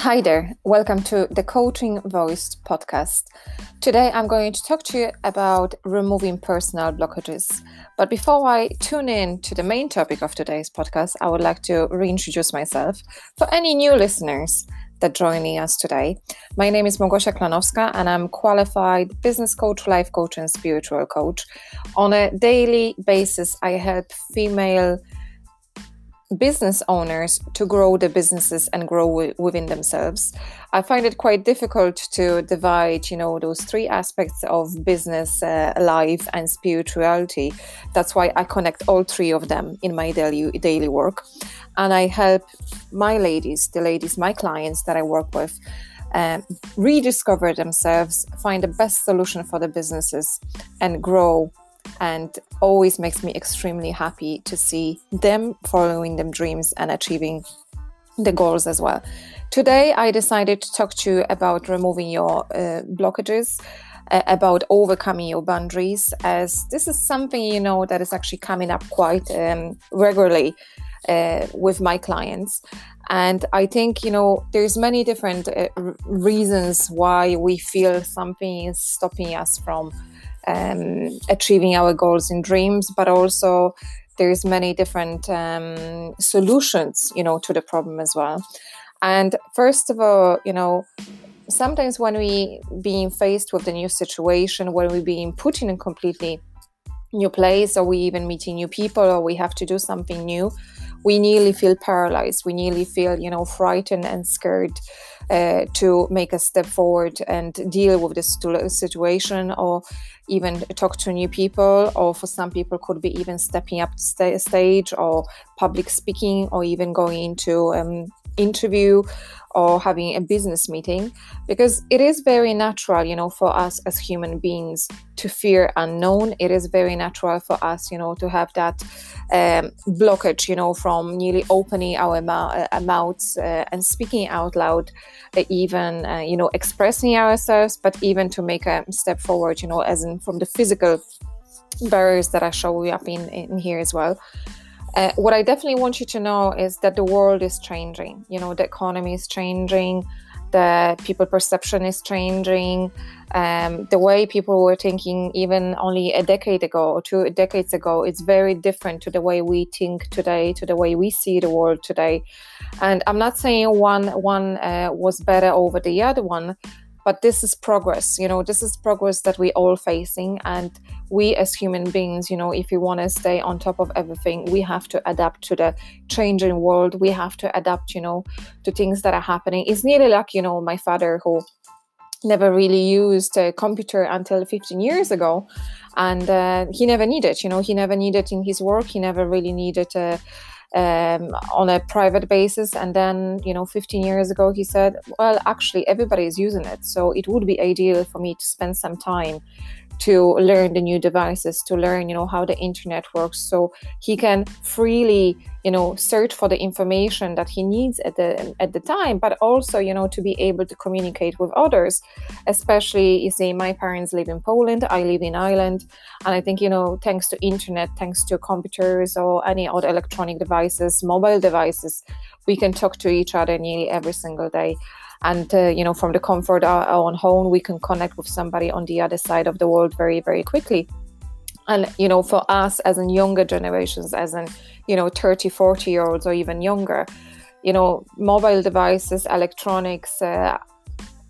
Hi there, welcome to the Coaching Voice podcast. Today I'm going to talk to you about removing personal blockages. But before I tune in to the main topic of today's podcast, I would like to reintroduce myself for any new listeners that joining us today. My name is Małgosia Klanowska and I'm qualified business coach, life coach and spiritual coach. On a daily basis, I help female business owners to grow the businesses and grow w- within themselves. I find it quite difficult to divide, you know, those three aspects of business, uh, life, and spirituality. That's why I connect all three of them in my daily daily work, and I help my ladies, the ladies, my clients that I work with. Uh, rediscover themselves, find the best solution for the businesses, and grow and always makes me extremely happy to see them following their dreams and achieving the goals as well. Today, I decided to talk to you about removing your uh, blockages, uh, about overcoming your boundaries, as this is something you know that is actually coming up quite um, regularly uh, with my clients. And I think you know there's many different uh, reasons why we feel something is stopping us from um, achieving our goals and dreams, but also there's many different um, solutions, you know, to the problem as well. And first of all, you know, sometimes when we being faced with the new situation, when we being put in a completely new place, or we even meeting new people, or we have to do something new, we nearly feel paralyzed. We nearly feel, you know, frightened and scared uh, to make a step forward and deal with this situation or even talk to new people or for some people could be even stepping up st- stage or public speaking or even going into um, interview or having a business meeting because it is very natural you know for us as human beings to fear unknown. It is very natural for us you know to have that um, blockage you know from nearly opening our uh, mouths uh, and speaking out loud uh, even uh, you know expressing ourselves but even to make a step forward you know as in from the physical barriers that i show you up in, in here as well uh, what I definitely want you to know is that the world is changing. You know, the economy is changing, the people perception is changing. Um, the way people were thinking even only a decade ago or two decades ago, is very different to the way we think today, to the way we see the world today. And I'm not saying one one uh, was better over the other one, but this is progress you know this is progress that we all facing and we as human beings you know if we want to stay on top of everything we have to adapt to the changing world we have to adapt you know to things that are happening it's nearly like you know my father who never really used a computer until 15 years ago and uh, he never needed you know he never needed in his work he never really needed a um, on a private basis. And then, you know, 15 years ago, he said, well, actually, everybody is using it. So it would be ideal for me to spend some time to learn the new devices to learn you know how the internet works. So he can freely you know search for the information that he needs at the at the time but also you know to be able to communicate with others especially you see my parents live in poland i live in ireland and i think you know thanks to internet thanks to computers or any other electronic devices mobile devices we can talk to each other nearly every single day and uh, you know from the comfort of our own home we can connect with somebody on the other side of the world very very quickly. And you know for us as in younger generations as in you know 30 40 year olds or even younger you know mobile devices electronics uh,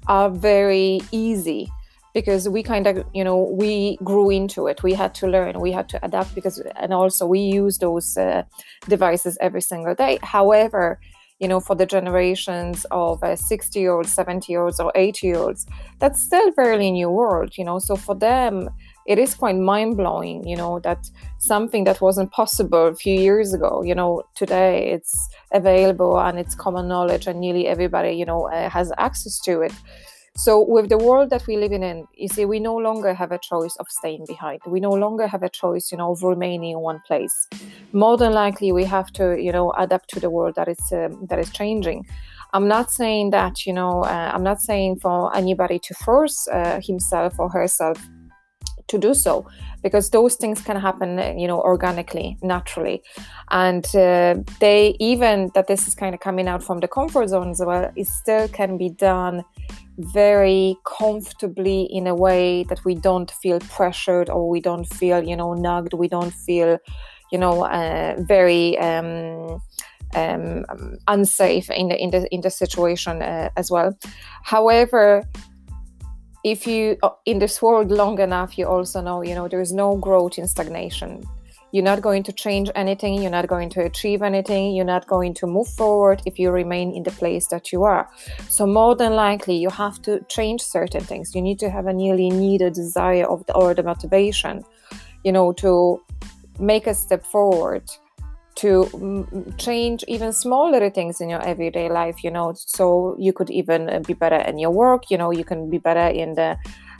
are very easy because we kind of you know we grew into it. We had to learn. We had to adapt because and also we use those uh, devices every single day. However you know, for the generations of uh, 60 year olds, 70 year olds, or 80 year olds, that's still fairly new world, you know. So for them, it is quite mind blowing, you know, that something that wasn't possible a few years ago, you know, today it's available and it's common knowledge, and nearly everybody, you know, uh, has access to it. So, with the world that we live in, you see, we no longer have a choice of staying behind. We no longer have a choice, you know, of remaining in one place. More than likely, we have to, you know, adapt to the world that is um, that is changing. I'm not saying that, you know, uh, I'm not saying for anybody to force uh, himself or herself to do so because those things can happen you know organically naturally and uh, they even that this is kind of coming out from the comfort zone as well it still can be done very comfortably in a way that we don't feel pressured or we don't feel you know nugged we don't feel you know uh, very um, um, unsafe in the in the in the situation uh, as well. However, if you uh, in this world long enough, you also know you know there is no growth in stagnation. You're not going to change anything. You're not going to achieve anything. You're not going to move forward if you remain in the place that you are. So more than likely, you have to change certain things. You need to have a nearly needed desire of the, or the motivation, you know, to make a step forward to mm, change even smaller things in your everyday life you know so you could even uh, be better in your work you know you can be better in the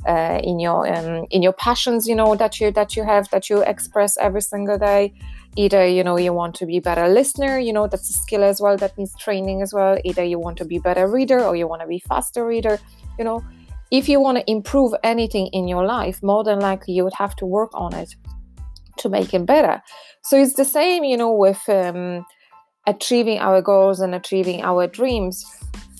uh, in your um, in your passions you know that you that you have that you express every single day. Either you know you want to be better listener you know that's a skill as well that needs training as well. Either you want to be better reader or you want to be faster reader you know. If you want to improve anything in your life more than likely you would have to work on it to make it better. So it's the same, you know, with um, achieving our goals and achieving our dreams.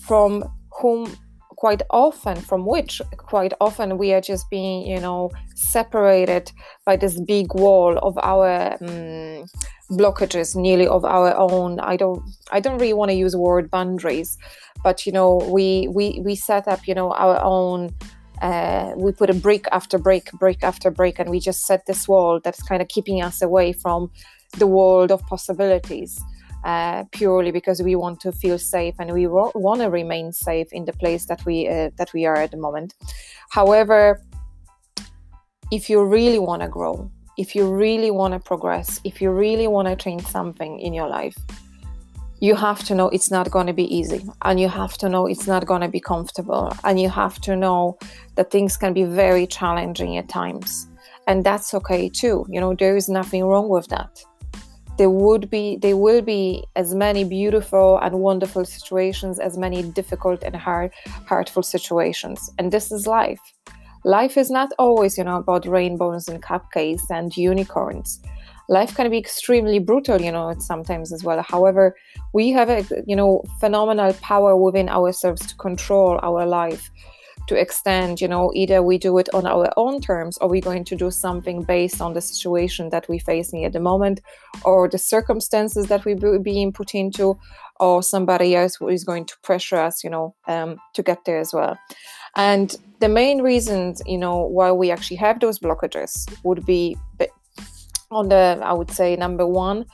From whom quite often from which quite often we are just being you know separated by this big wall of our um, blockages nearly of our own i don't i don't really want to use word boundaries but you know we we we set up you know our own uh, we put a brick after brick, brick after brick, and we just set this wall that's kind of keeping us away from the world of possibilities. Uh, purely because we want to feel safe and we ro- want to remain safe in the place that we uh, that we are at the moment. However, if you really want to grow, if you really want to progress, if you really want to change something in your life, you have to know it's not going to be easy and you have to know it's not going to be comfortable and you have to know that things can be very challenging at times and that's okay too you know there is nothing wrong with that there would be there will be as many beautiful and wonderful situations as many difficult and hard hurtful situations. And this is life. Life is not always you know about rainbows and cupcakes and unicorns. Life can be extremely brutal you know sometimes as well. However we have a you know phenomenal power within ourselves to control our life to extend you know either we do it on our own terms or we're going to do something based on the situation that we're facing at the moment or the circumstances that we're being put into or somebody else who is going to pressure us you know um, to get there as well. And the main reasons you know why we actually have those blockages would be on the i would say number one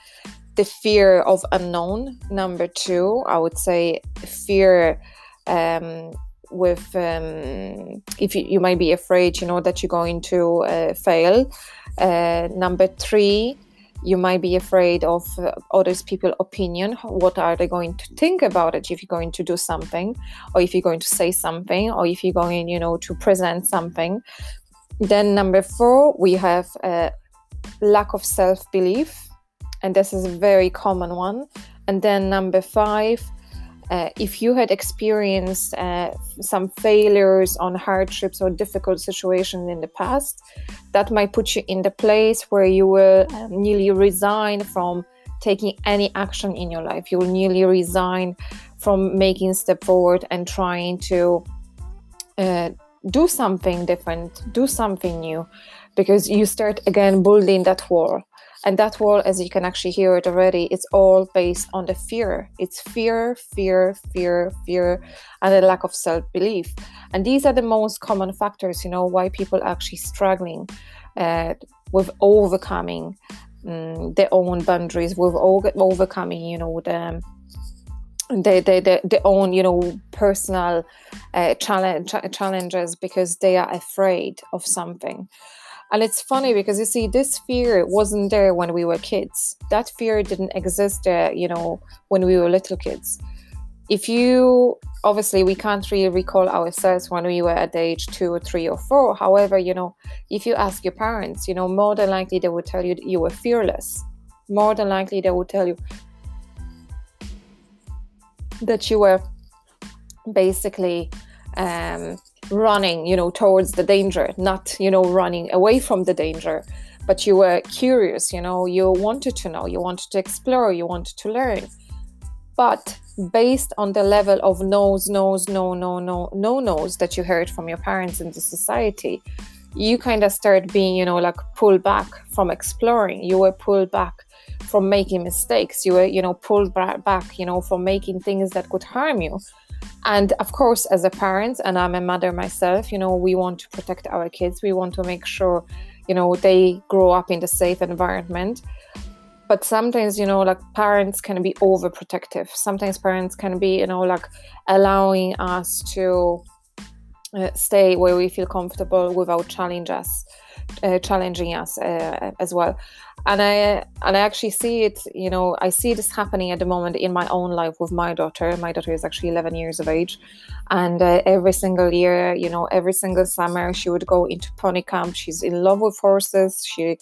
the fear of unknown. Number two i would say fear um, with um, if you, you might be afraid you know that you're going to uh, fail. Uh, number three you might be afraid of uh, others people opinion. What are they going to think about it? If you're going to do something or if you're going to say something or if you're going you know to present something. Then number four we have uh, lack of self belief, and this is a very common one. And then number five, uh, if you had experienced uh, some failures on hardships or difficult situations in the past, that might put you in the place where you will um, nearly resign from taking any action in your life. You will nearly resign from making step forward and trying to uh, do something different, do something new because you start again building that wall and that wall as you can actually hear it already it's all based on the fear. It's fear fear fear fear and a lack of self-belief. And these are the most common factors you know why people are actually struggling uh, with overcoming um, their own boundaries with overcoming you know the their own you know personal uh, challenge, challenges because they are afraid of something and it's funny because you see, this fear wasn't there when we were kids. That fear didn't exist there, you know, when we were little kids. If you obviously we can't really recall ourselves when we were at age two or three or four. However, you know, if you ask your parents, you know, more than likely they would tell you you were fearless. More than likely they would tell you that you were basically um, running you know towards the danger not you know running away from the danger. But you were curious you know you wanted to know you wanted to explore you wanted to learn. But based on the level of no's no's no no no no no's that you heard from your parents in the society you kind of start being you know like pulled back from exploring. You were pulled back from making mistakes. You were you know pulled back you know from making things that could harm you. And of course as a parent and i'm a mother myself you know we want to protect our kids. We want to make sure you know they grow up in the safe environment. But sometimes you know like parents can be overprotective. Sometimes parents can be you know like allowing us to stay where we feel comfortable without challenge us uh, challenging us uh, as well. And i and i actually see it you know i see this happening at the moment in my own life with my daughter. My daughter is actually 11 years of age. And uh, every single year you know every single summer she would go into pony camp. She's in love with horses. She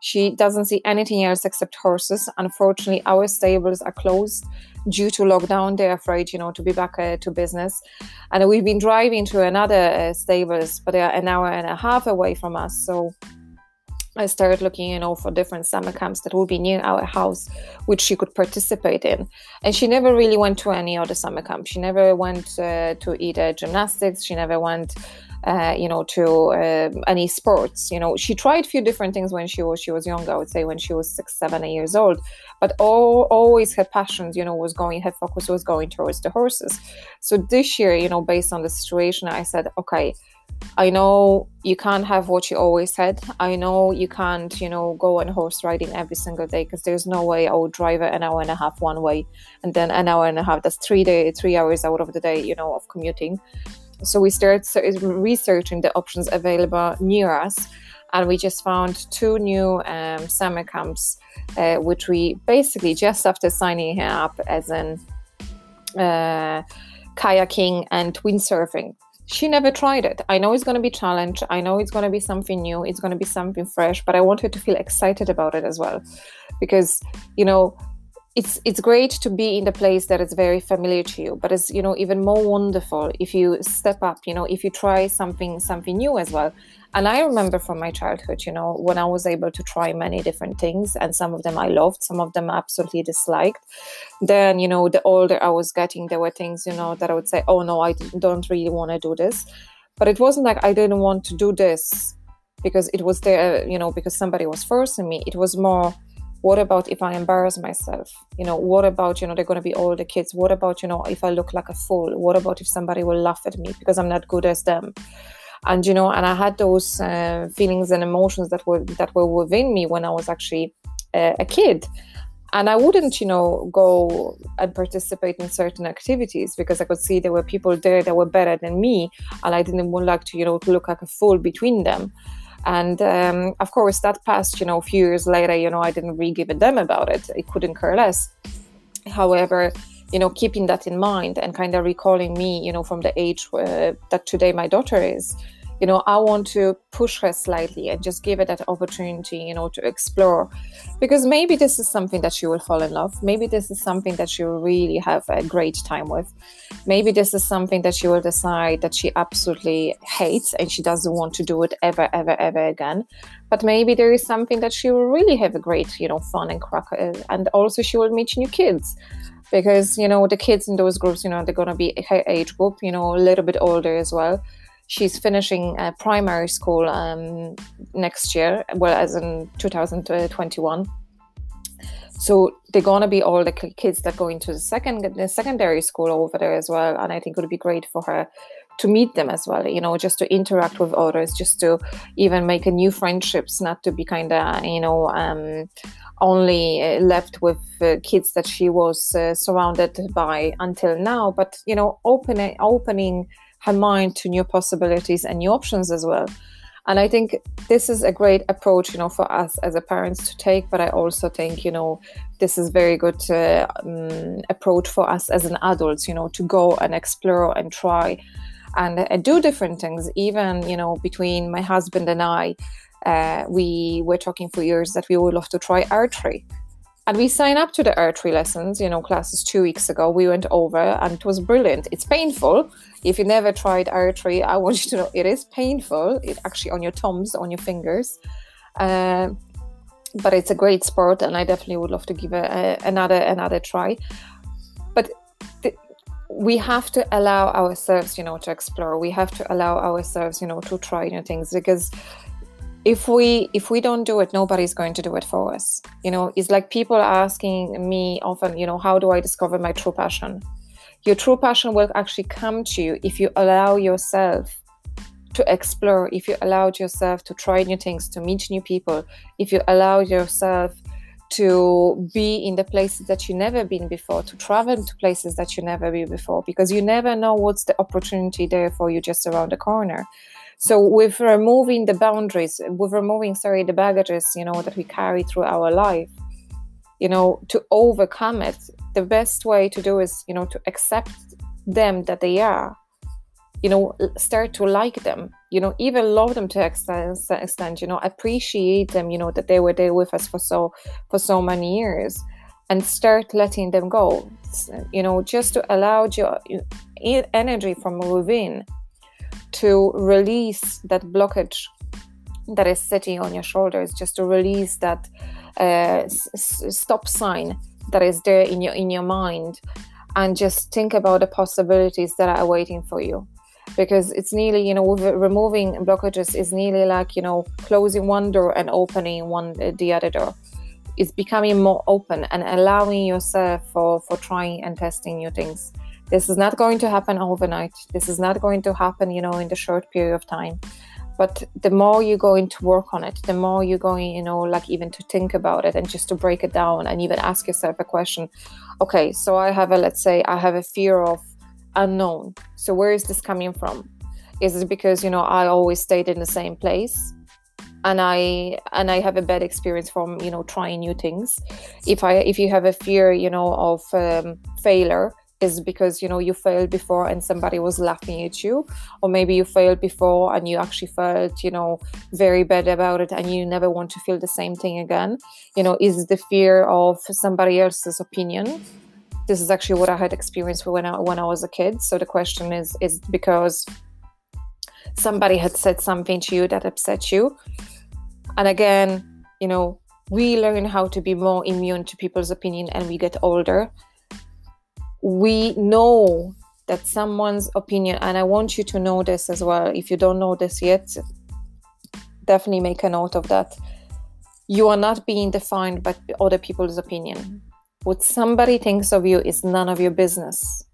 she doesn't see anything else except horses. Unfortunately, our stables are closed due to lockdown. They're afraid, you know, to be back uh, to business. And we've been driving to another uh, stables, but they are an hour and a half away from us. So I started looking, you know, for different summer camps that would be near our house, which she could participate in. And she never really went to any other summer camp. She never went uh, to either gymnastics. She never went uh, you know, to uh, any sports. You know, she tried a few different things when she was she was young. I would say when she was six, seven, eight years old. But all, always her passions, you know, was going. Her focus was going towards the horses. So this year, you know, based on the situation, I said, okay. I know you can't have what you always had. I know you can't, you know, go on horse riding every single day because there's no way I would drive an hour and a half one way and then an hour and a half. That's three day, three hours out of the day, you know, of commuting. So we started researching the options available near us, and we just found two new um, summer camps, uh, which we basically just after signing her up as in uh, kayaking and windsurfing. She never tried it. I know it's going to be challenge. I know it's going to be something new. It's going to be something fresh. But I want her to feel excited about it as well, because you know it's it's great to be in the place that is very familiar to you but it's you know even more wonderful if you step up you know if you try something something new as well. And i remember from my childhood you know when i was able to try many different things and some of them i loved some of them I absolutely disliked. Then you know the older i was getting there were things you know that i would say oh no i don't really want to do this. But it wasn't like i didn't want to do this because it was there you know because somebody was forcing me. It was more what about if i embarrass myself? You know what about you know they're going to be all the kids? What about you know if i look like a fool? What about if somebody will laugh at me because i'm not good as them? And you know and i had those uh, feelings and emotions that were that were within me when i was actually uh, a kid. And i wouldn't you know go and participate in certain activities because i could see there were people there that were better than me and i didn't want like to you know to look like a fool between them and um, of course, that passed, you know, a few years later, you know, I didn't really give a damn about it. I couldn't care less. However, you know, keeping that in mind and kind of recalling me, you know, from the age uh, that today my daughter is, you know i want to push her slightly and just give her that opportunity you know to explore. Because maybe this is something that she will fall in love. Maybe this is something that she will really have a great time with. Maybe this is something that she will decide that she absolutely hates and she doesn't want to do it ever ever ever again. But maybe there is something that she will really have a great you know fun and crack uh, and also she will meet new kids. Because you know the kids in those groups you know they're going to be her age group you know a little bit older as well she's finishing uh, primary school um, next year, well, as in 2021. So they're gonna be all the kids that go into the second the secondary school over there as well, and I think it would be great for her to meet them as well. You know, just to interact with others, just to even make a new friendships, not to be kind of you know um, only uh, left with uh, kids that she was uh, surrounded by until now, but you know, opening opening her mind to new possibilities and new options as well. And I think this is a great approach, you know, for us as a parents to take. But I also think, you know, this is very good uh, um, approach for us as an adults, you know, to go and explore and try and uh, do different things. Even, you know, between my husband and I, uh, we were talking for years that we would love to try archery and we signed up to the archery lessons, you know, classes two weeks ago. We went over and it was brilliant. It's painful. If you never tried archery, I want you to know it is painful. It actually on your thumbs, on your fingers. Uh, but it's a great sport, and I definitely would love to give another another try. But we have to allow ourselves, you know, to explore. We have to allow ourselves, you know, to try new things because if we if we don't do it nobody's going to do it for us. You know it's like people asking me often you know how do i discover my true passion? Your true passion will actually come to you if you allow yourself to explore if you allowed yourself to try new things to meet new people if you allow yourself to be in the places that you never been before to travel to places that you never been before because you never know what's the opportunity there for you just around the corner so with removing the boundaries, with removing, sorry, the baggages, you know, that we carry through our life, you know, to overcome it, the best way to do is, you know, to accept them that they are. You know, start to like them. You know, even love them to extent, extent. You know, appreciate them. You know that they were there with us for so for so many years, and start letting them go. You know, just to allow your energy from within to release that blockage that is sitting on your shoulders, just to release that uh, s- stop sign that is there in your in your mind, and just think about the possibilities that are waiting for you. Because it's nearly, you know, removing blockages is nearly like, you know, closing one door and opening one the other door. It's becoming more open and allowing yourself for for trying and testing new things this is not going to happen overnight. This is not going to happen, you know, in the short period of time. But the more you're going to work on it, the more you're going, you know, like even to think about it and just to break it down and even ask yourself a question. Okay, so I have a, let's say, I have a fear of unknown. So where is this coming from? Is it because, you know, I always stayed in the same place? and i and i have a bad experience from you know trying new things if i if you have a fear you know of um, failure is because you know you failed before and somebody was laughing at you. Or maybe you failed before and you actually felt you know very bad about it and you never want to feel the same thing again. You know is the fear of somebody else's opinion. This is actually what i had experienced when i when i was a kid. So the question is is because somebody had said something to you that upset you. And again you know we learn how to be more immune to people's opinion and we get older we know that someone's opinion, and I want you to know this as well. If you don't know this yet, definitely make a note of that. You are not being defined by other people's opinion. What somebody thinks of you is none of your business.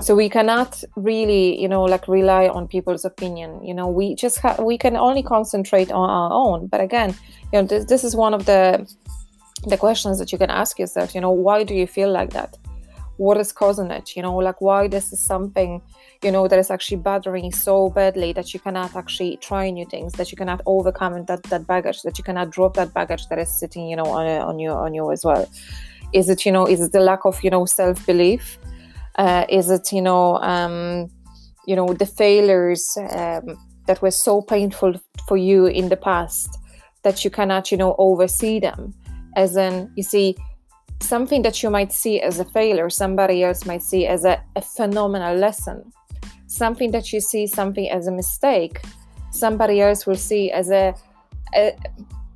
So we cannot really, you know, like rely on people's opinion. You know, we just ha- we can only concentrate on our own. But again, you know, this, this is one of the the questions that you can ask yourself. You know, why do you feel like that? What is causing it you know like why this is something you know that is actually bothering so badly that you cannot actually try new things that you cannot overcome that that baggage that you cannot drop that baggage that is sitting you know on, on you on you as well. Is it you know is it the lack of you know self-belief? Uh, is it you know um you know the failures um, that were so painful for you in the past that you cannot you know oversee them? As in you see something that you might see as a failure, somebody else might see as a, a phenomenal lesson. Something that you see something as a mistake, somebody else will see as a, a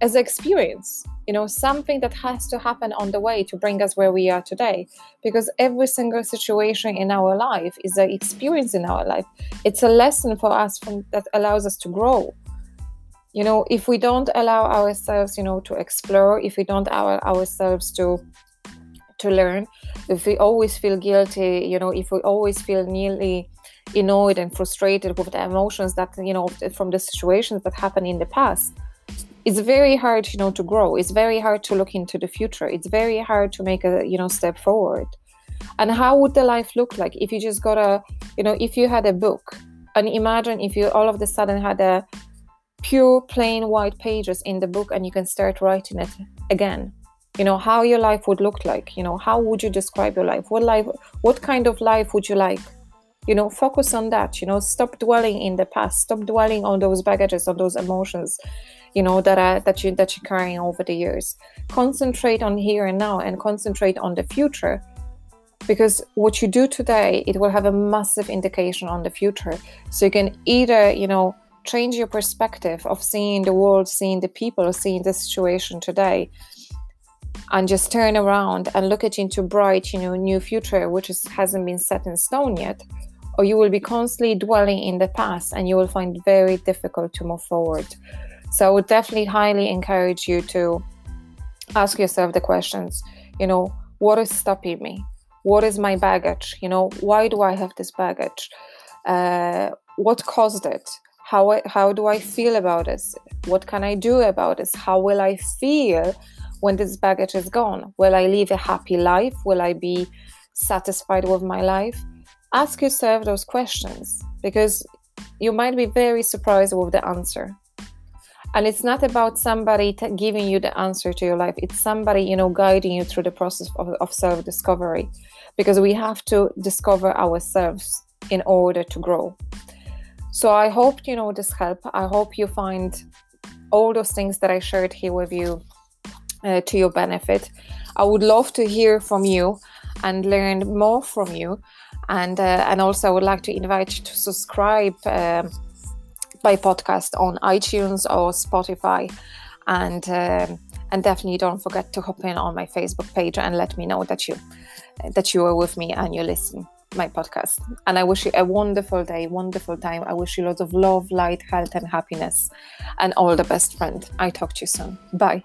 as an experience. You know, something that has to happen on the way to bring us where we are today. Because every single situation in our life is an experience in our life. It's a lesson for us from, that allows us to grow you know if we don't allow ourselves you know to explore if we don't allow ourselves to to learn. If we always feel guilty you know if we always feel nearly annoyed and frustrated with the emotions that you know from the situations that happened in the past it's very hard you know to grow. It's very hard to look into the future. It's very hard to make a you know step forward. And how would the life look like if you just got a you know if you had a book? And imagine if you all of a sudden had a pure plain white pages in the book and you can start writing it again you know how your life would look like you know how would you describe your life? What life what kind of life would you like? You know focus on that you know stop dwelling in the past stop dwelling on those baggages on those emotions you know that are that you that you're carrying over the years. Concentrate on here and now and concentrate on the future because what you do today it will have a massive indication on the future. So you can either you know change your perspective of seeing the world seeing the people seeing the situation today and just turn around and look at into bright you know new future which is, hasn't been set in stone yet or you will be constantly dwelling in the past and you will find it very difficult to move forward. So i would definitely highly encourage you to ask yourself the questions you know what is stopping me? What is my baggage? You know why do i have this baggage? Uh, what caused it? How how do i feel about this? What can i do about this? How will i feel when this baggage is gone? Will i live a happy life? Will i be satisfied with my life? Ask yourself those questions because you might be very surprised with the answer. And it's not about somebody t- giving you the answer to your life. It's somebody you know guiding you through the process of, of self-discovery because we have to discover ourselves in order to grow. So i hope you know this help. I hope you find all those things that i shared here with you uh, to your benefit i would love to hear from you and learn more from you and uh, and also I would like to invite you to subscribe um, my podcast on iTunes or Spotify, and um, and definitely don't forget to hop in on my Facebook page and let me know that you that you are with me and you listen my podcast. And I wish you a wonderful day, wonderful time. I wish you lots of love, light, health, and happiness, and all the best, friend. I talk to you soon. Bye.